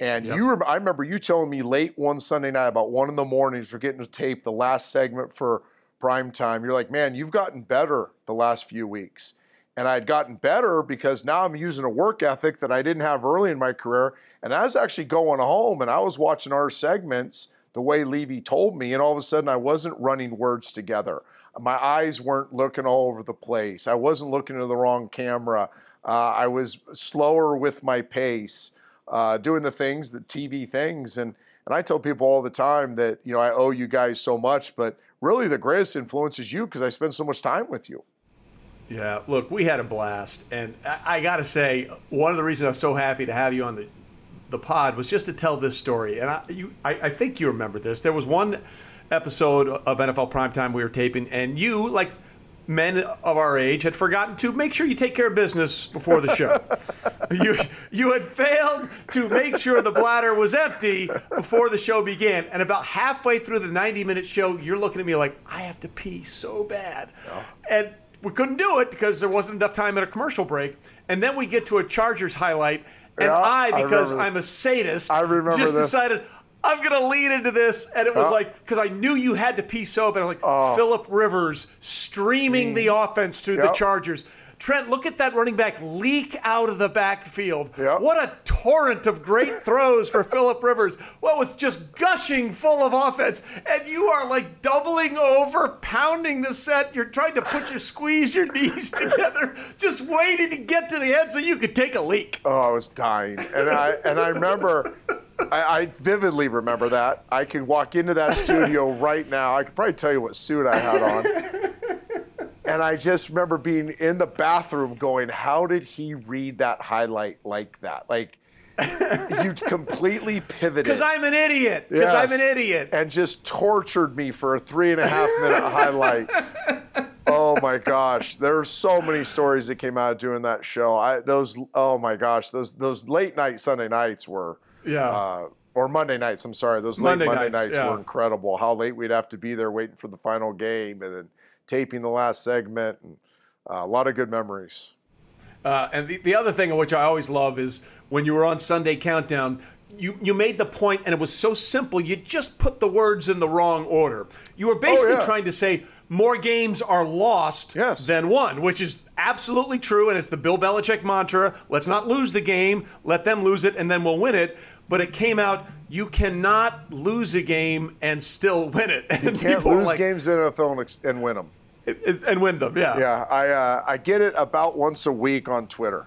And yep. you, rem- I remember you telling me late one Sunday night, about one in the mornings, we're getting to tape the last segment for prime time. You're like, man, you've gotten better the last few weeks. And I had gotten better because now I'm using a work ethic that I didn't have early in my career. And I was actually going home and I was watching our segments the way Levy told me. And all of a sudden, I wasn't running words together my eyes weren't looking all over the place. I wasn't looking at the wrong camera. Uh, I was slower with my pace, uh, doing the things, the TV things, and And I tell people all the time that, you know, I owe you guys so much, but really the greatest influence is you because I spend so much time with you. Yeah, look, we had a blast. And I, I got to say, one of the reasons I was so happy to have you on the, the pod was just to tell this story. And I, you, I, I think you remember this. There was one episode of NFL Primetime we were taping, and you, like men of our age had forgotten to make sure you take care of business before the show. you you had failed to make sure the bladder was empty before the show began, and about halfway through the 90 minute show, you're looking at me like I have to pee so bad, and we couldn't do it because there wasn't enough time at a commercial break. And then we get to a Chargers highlight, and Yeah, I, I because remember- I'm a sadist, I remember just this. decided. I'm gonna lead into this, and it was Yeah. like because I knew you had to pee so bad. I'm like Oh. Philip Rivers streaming the mm. offense through the Chargers. Trent, look at that running back leak out of the backfield. Yep. What a torrent of great throws for Philip Rivers. What was just gushing full of offense. And you are like doubling over, pounding the set. You're trying to put your squeeze your knees together, just waiting to get to the end so you could take a leak. Oh, I was dying, and I and I remember, I, I vividly remember that. I could walk into that studio right now. I could probably tell you what suit I had on, and I just remember being in the bathroom, going, "How did he read that highlight like that? Like, you completely pivoted." Because I'm an idiot. Because Yes. I'm an idiot. and just tortured me for a three and a half minute highlight. Oh my gosh, there are so many stories that came out of doing that show. I those oh my gosh, those those late night Sunday nights were Yeah. uh, or Monday nights. I'm sorry, those late Monday Monday, nights, nights, yeah. were incredible. How late we'd have to be there waiting for the final game and then taping the last segment. And, uh, a lot of good memories. Uh, and the, the other thing which I always love is when you were on Sunday Countdown, you, you made the point, and it was so simple, you just put the words in the wrong order. You were basically Oh, yeah. trying to say more games are lost Yes. than won, which is absolutely true, and it's the Bill Belichick mantra let's not lose the game, let them lose it, and then we'll win it. But it came out, you cannot lose a game and still win it. And You can't lose like, games in NFL and, and win them. And win them, yeah. Yeah, I uh, I get it about once a week on Twitter.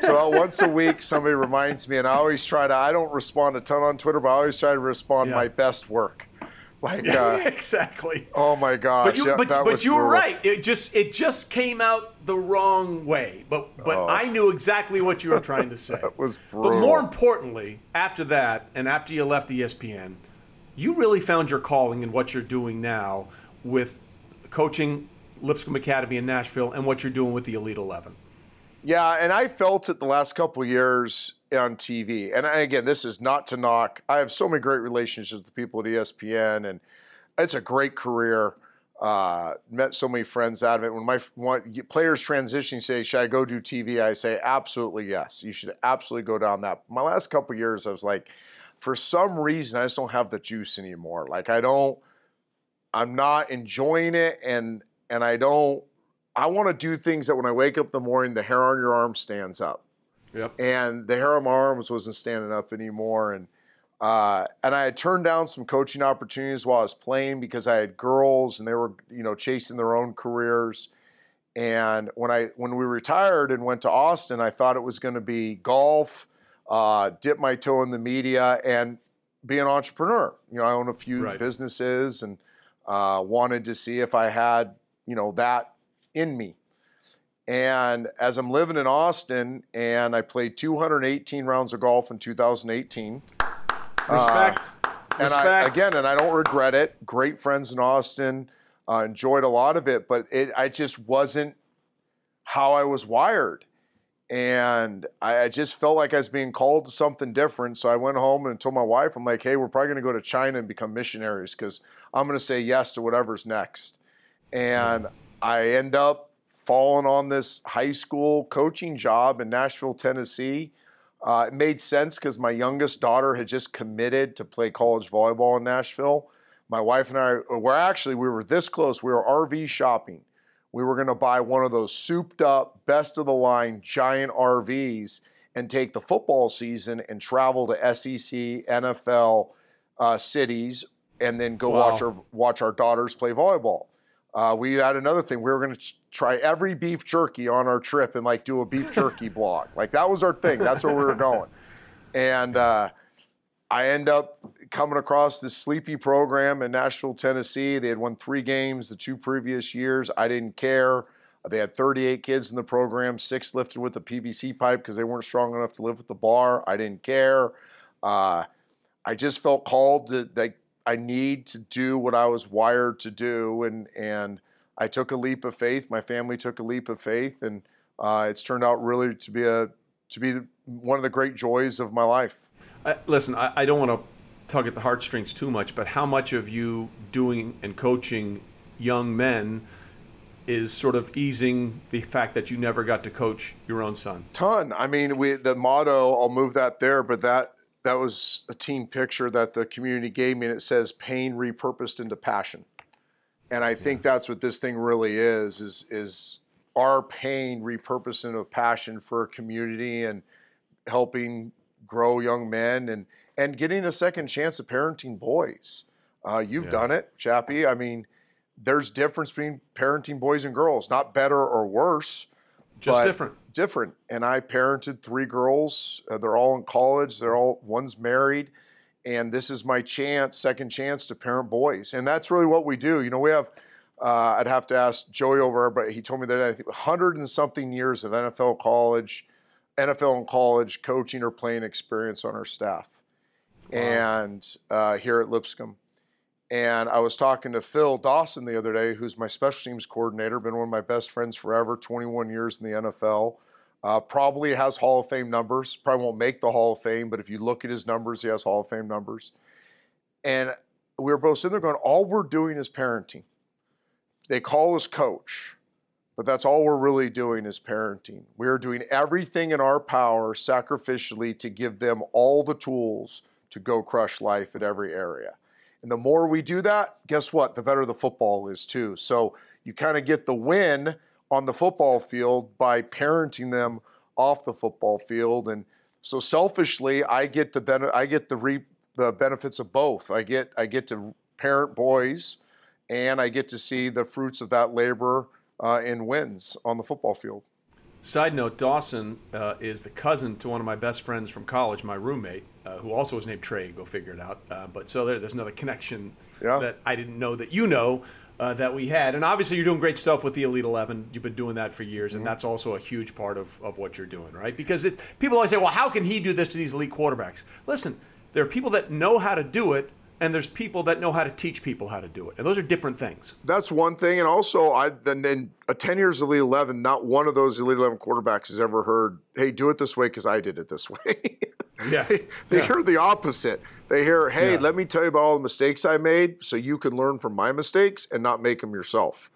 So about once a week, somebody reminds me, and I always try to. I don't respond a ton on Twitter, but I always try to respond Yeah. my best work. Like, uh, exactly. oh my gosh, But you, yeah, but, but you were right. It just it just came out the wrong way. But but Oh. I knew exactly what you were trying to say. That was But more importantly, after that, and after you left ESPN, you really found your calling in what you're doing now with coaching Lipscomb Academy in Nashville and what you're doing with the Elite Eleven. Yeah, and I felt it the last couple of years on TV. And I, again, this is not to knock. I have so many great relationships with people at ESPN, and it's a great career. Uh, met so many friends out of it. When my when players transition, say, "Should I go do TV?" I say, "Absolutely yes. You should absolutely go down that." My last couple years, I was like, for some reason, I just don't have the juice anymore. Like I don't, I'm not enjoying it, and and I don't. I want to do things that when I wake up in the morning, the hair on your arm stands up Yep. and the hair on my arms wasn't standing up anymore. And uh, and I had turned down some coaching opportunities while I was playing because I had girls and they were you know chasing their own careers. And when I when we retired and went to Austin, I thought it was going to be golf, uh, dip my toe in the media, and be an entrepreneur. You know, I own a few Right. businesses and uh, wanted to see if I had you know that in me. And as I'm living in Austin, and I played 218 rounds of golf in 2018. Respect. And Respect. I, again, and I don't regret it. Great friends in Austin, uh, enjoyed a lot of it, but it I just wasn't how I was wired, and I, I just felt like I was being called to something different. So I went home and told my wife, I'm like, hey, we're probably going to go to China and become missionaries because I'm going to say yes to whatever's next. And I end up falling on this high school coaching job in Nashville, Tennessee. Uh, it made sense because my youngest daughter had just committed to play college volleyball in Nashville. My wife and I were actually we were this close. We were RV shopping. We were going to buy one of those souped up, best of the line giant RVs and take the football season and travel to SEC, NFL uh, cities, and then go Wow. watch our watch our daughters play volleyball. Uh, we had another thing. We were going to try every beef jerky on our trip and like do a beef jerky blog. Like that was our thing. That's where we were going. And uh, I end up coming across this sleepy program in Nashville, Tennessee. They had won three games the two previous years. I didn't care. They had 38 kids in the program, six lifted with the PVC pipe because they weren't strong enough to lift with the bar. I didn't care. Uh, I just felt called that, that I need to do what I was wired to do, and and I took a leap of faith. My family took a leap of faith, and uh, it's turned out really to be a to be one of the great joys of my life. Uh, listen, I, I don't want to tug at the heartstrings too much, but how much of you doing and coaching young men is sort of easing the fact that you never got to coach your own son? Ton. I mean, we the motto. I'll move that there, but that that was a team picture that the community gave me, and it says pain repurposed into passion. And I think yeah. that's what this thing really is: is is our pain repurposed into a passion for a community and helping grow young men and and getting a second chance of parenting boys. Uh, you've yeah. done it, Chappie. I mean, there's difference between parenting boys and girls, not better or worse, just different. Different. And I parented three girls. Uh, they're all in college. They're all one's married, and this is my chance, second chance to parent boys. And that's really what we do. You know, we have. Uh, I'd have to ask Joey over, but he told me that I think 100 and something years of NFL college, NFL and college coaching or playing experience on our staff. Wow. And uh, here at Lipscomb. And I was talking to Phil Dawson the other day, who's my special teams coordinator, been one of my best friends forever, 21 years in the NFL. Uh, probably has Hall of Fame numbers. Probably won't make the Hall of Fame, but if you look at his numbers, he has Hall of Fame numbers. And we were both sitting there going, all we're doing is parenting. They call us coach, but that's all we're really doing is parenting. We are doing everything in our power sacrificially to give them all the tools to go crush life at every area. And the more we do that, guess what? The better the football is too. So you kind of get the win on the football field by parenting them off the football field. And so selfishly, I get the ben- I get the reap the benefits of both. I get I get to parent boys, and I get to see the fruits of that labor uh, in wins on the football field. Side note: Dawson uh, is the cousin to one of my best friends from college, my roommate, uh, who also was named Trey. Go figure it out. Uh, but so there, there's another connection yeah. that I didn't know that you know uh, that we had. And obviously, you're doing great stuff with the Elite Eleven. You've been doing that for years, and mm-hmm. that's also a huge part of, of what you're doing, right? Because it, people always say, "Well, how can he do this to these elite quarterbacks?" Listen, there are people that know how to do it and there's people that know how to teach people how to do it, and those are different things. That's one thing, and also, I then in a ten years of Elite Eleven, not one of those Elite Eleven quarterbacks has ever heard, "Hey, do it this way because I did it this way." yeah, they, they yeah. hear the opposite. They hear, "Hey, yeah. let me tell you about all the mistakes I made, so you can learn from my mistakes and not make them yourself."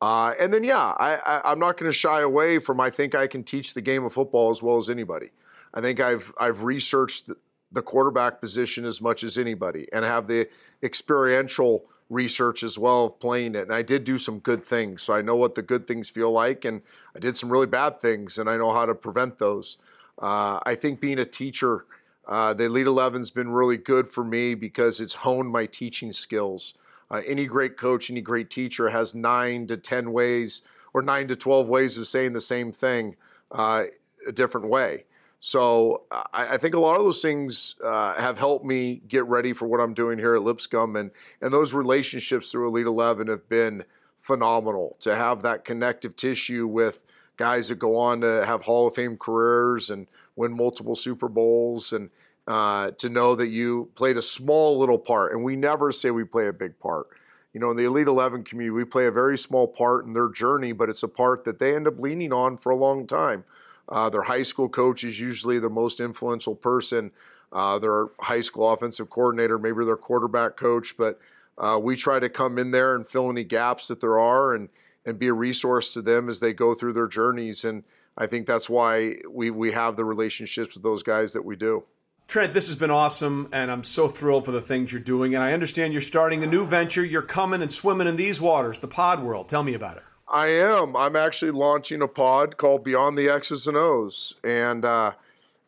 Uh, and then, yeah, I, I, am not going to shy away from. I think I can teach the game of football as well as anybody. I think I've I've researched the quarterback position as much as anybody and have the experiential research as well of playing it. And I did do some good things. So I know what the good things feel like. And I did some really bad things and I know how to prevent those. Uh, I think being a teacher, uh, the Elite 11's been really good for me because it's honed my teaching skills. Uh, any great coach, any great teacher has nine to 10 ways or nine to 12 ways of saying the same thing uh, a different way. So I, I, think a lot of those things uh, have helped me get ready for what I'm doing here at Lipscomb, and and those relationships through Elite Eleven have been phenomenal. To have that connective tissue with guys that go on to have Hall of Fame careers and win multiple Super Bowls, and uh, to know that you played a small little part, and we never say we play a big part. You know, in the Elite 11 community, we play a very small part in their journey, but it's a part that they end up leaning on for a long time. Uh, their high school coach is usually their most influential person. Uh, their high school offensive coordinator, maybe their quarterback coach, but uh, we try to come in there and fill any gaps that there are and and be a resource to them as they go through their journeys. And I think that's why we we have the relationships with those guys that we do. Trent, this has been awesome, and I'm so thrilled for the things you're doing. And I understand you're starting a new venture. You're coming and swimming in these waters, the Pod World. Tell me about it. I am. I'm actually launching a pod called Beyond the X's and O's, and uh,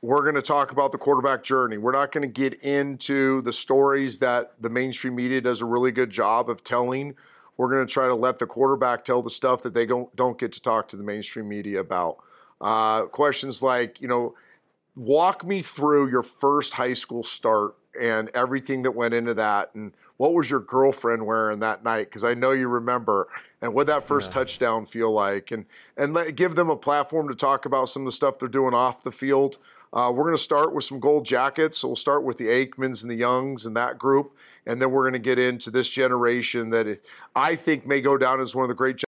we're going to talk about the quarterback journey. We're not going to get into the stories that the mainstream media does a really good job of telling. We're going to try to let the quarterback tell the stuff that they don't don't get to talk to the mainstream media about. Uh, questions like, you know, walk me through your first high school start and everything that went into that. And what was your girlfriend wearing that night? Because I know you remember. And what that first yeah. touchdown feel like? And and let, give them a platform to talk about some of the stuff they're doing off the field. Uh, we're going to start with some gold jackets. So we'll start with the Aikmans and the Youngs and that group. And then we're going to get into this generation that I think may go down as one of the great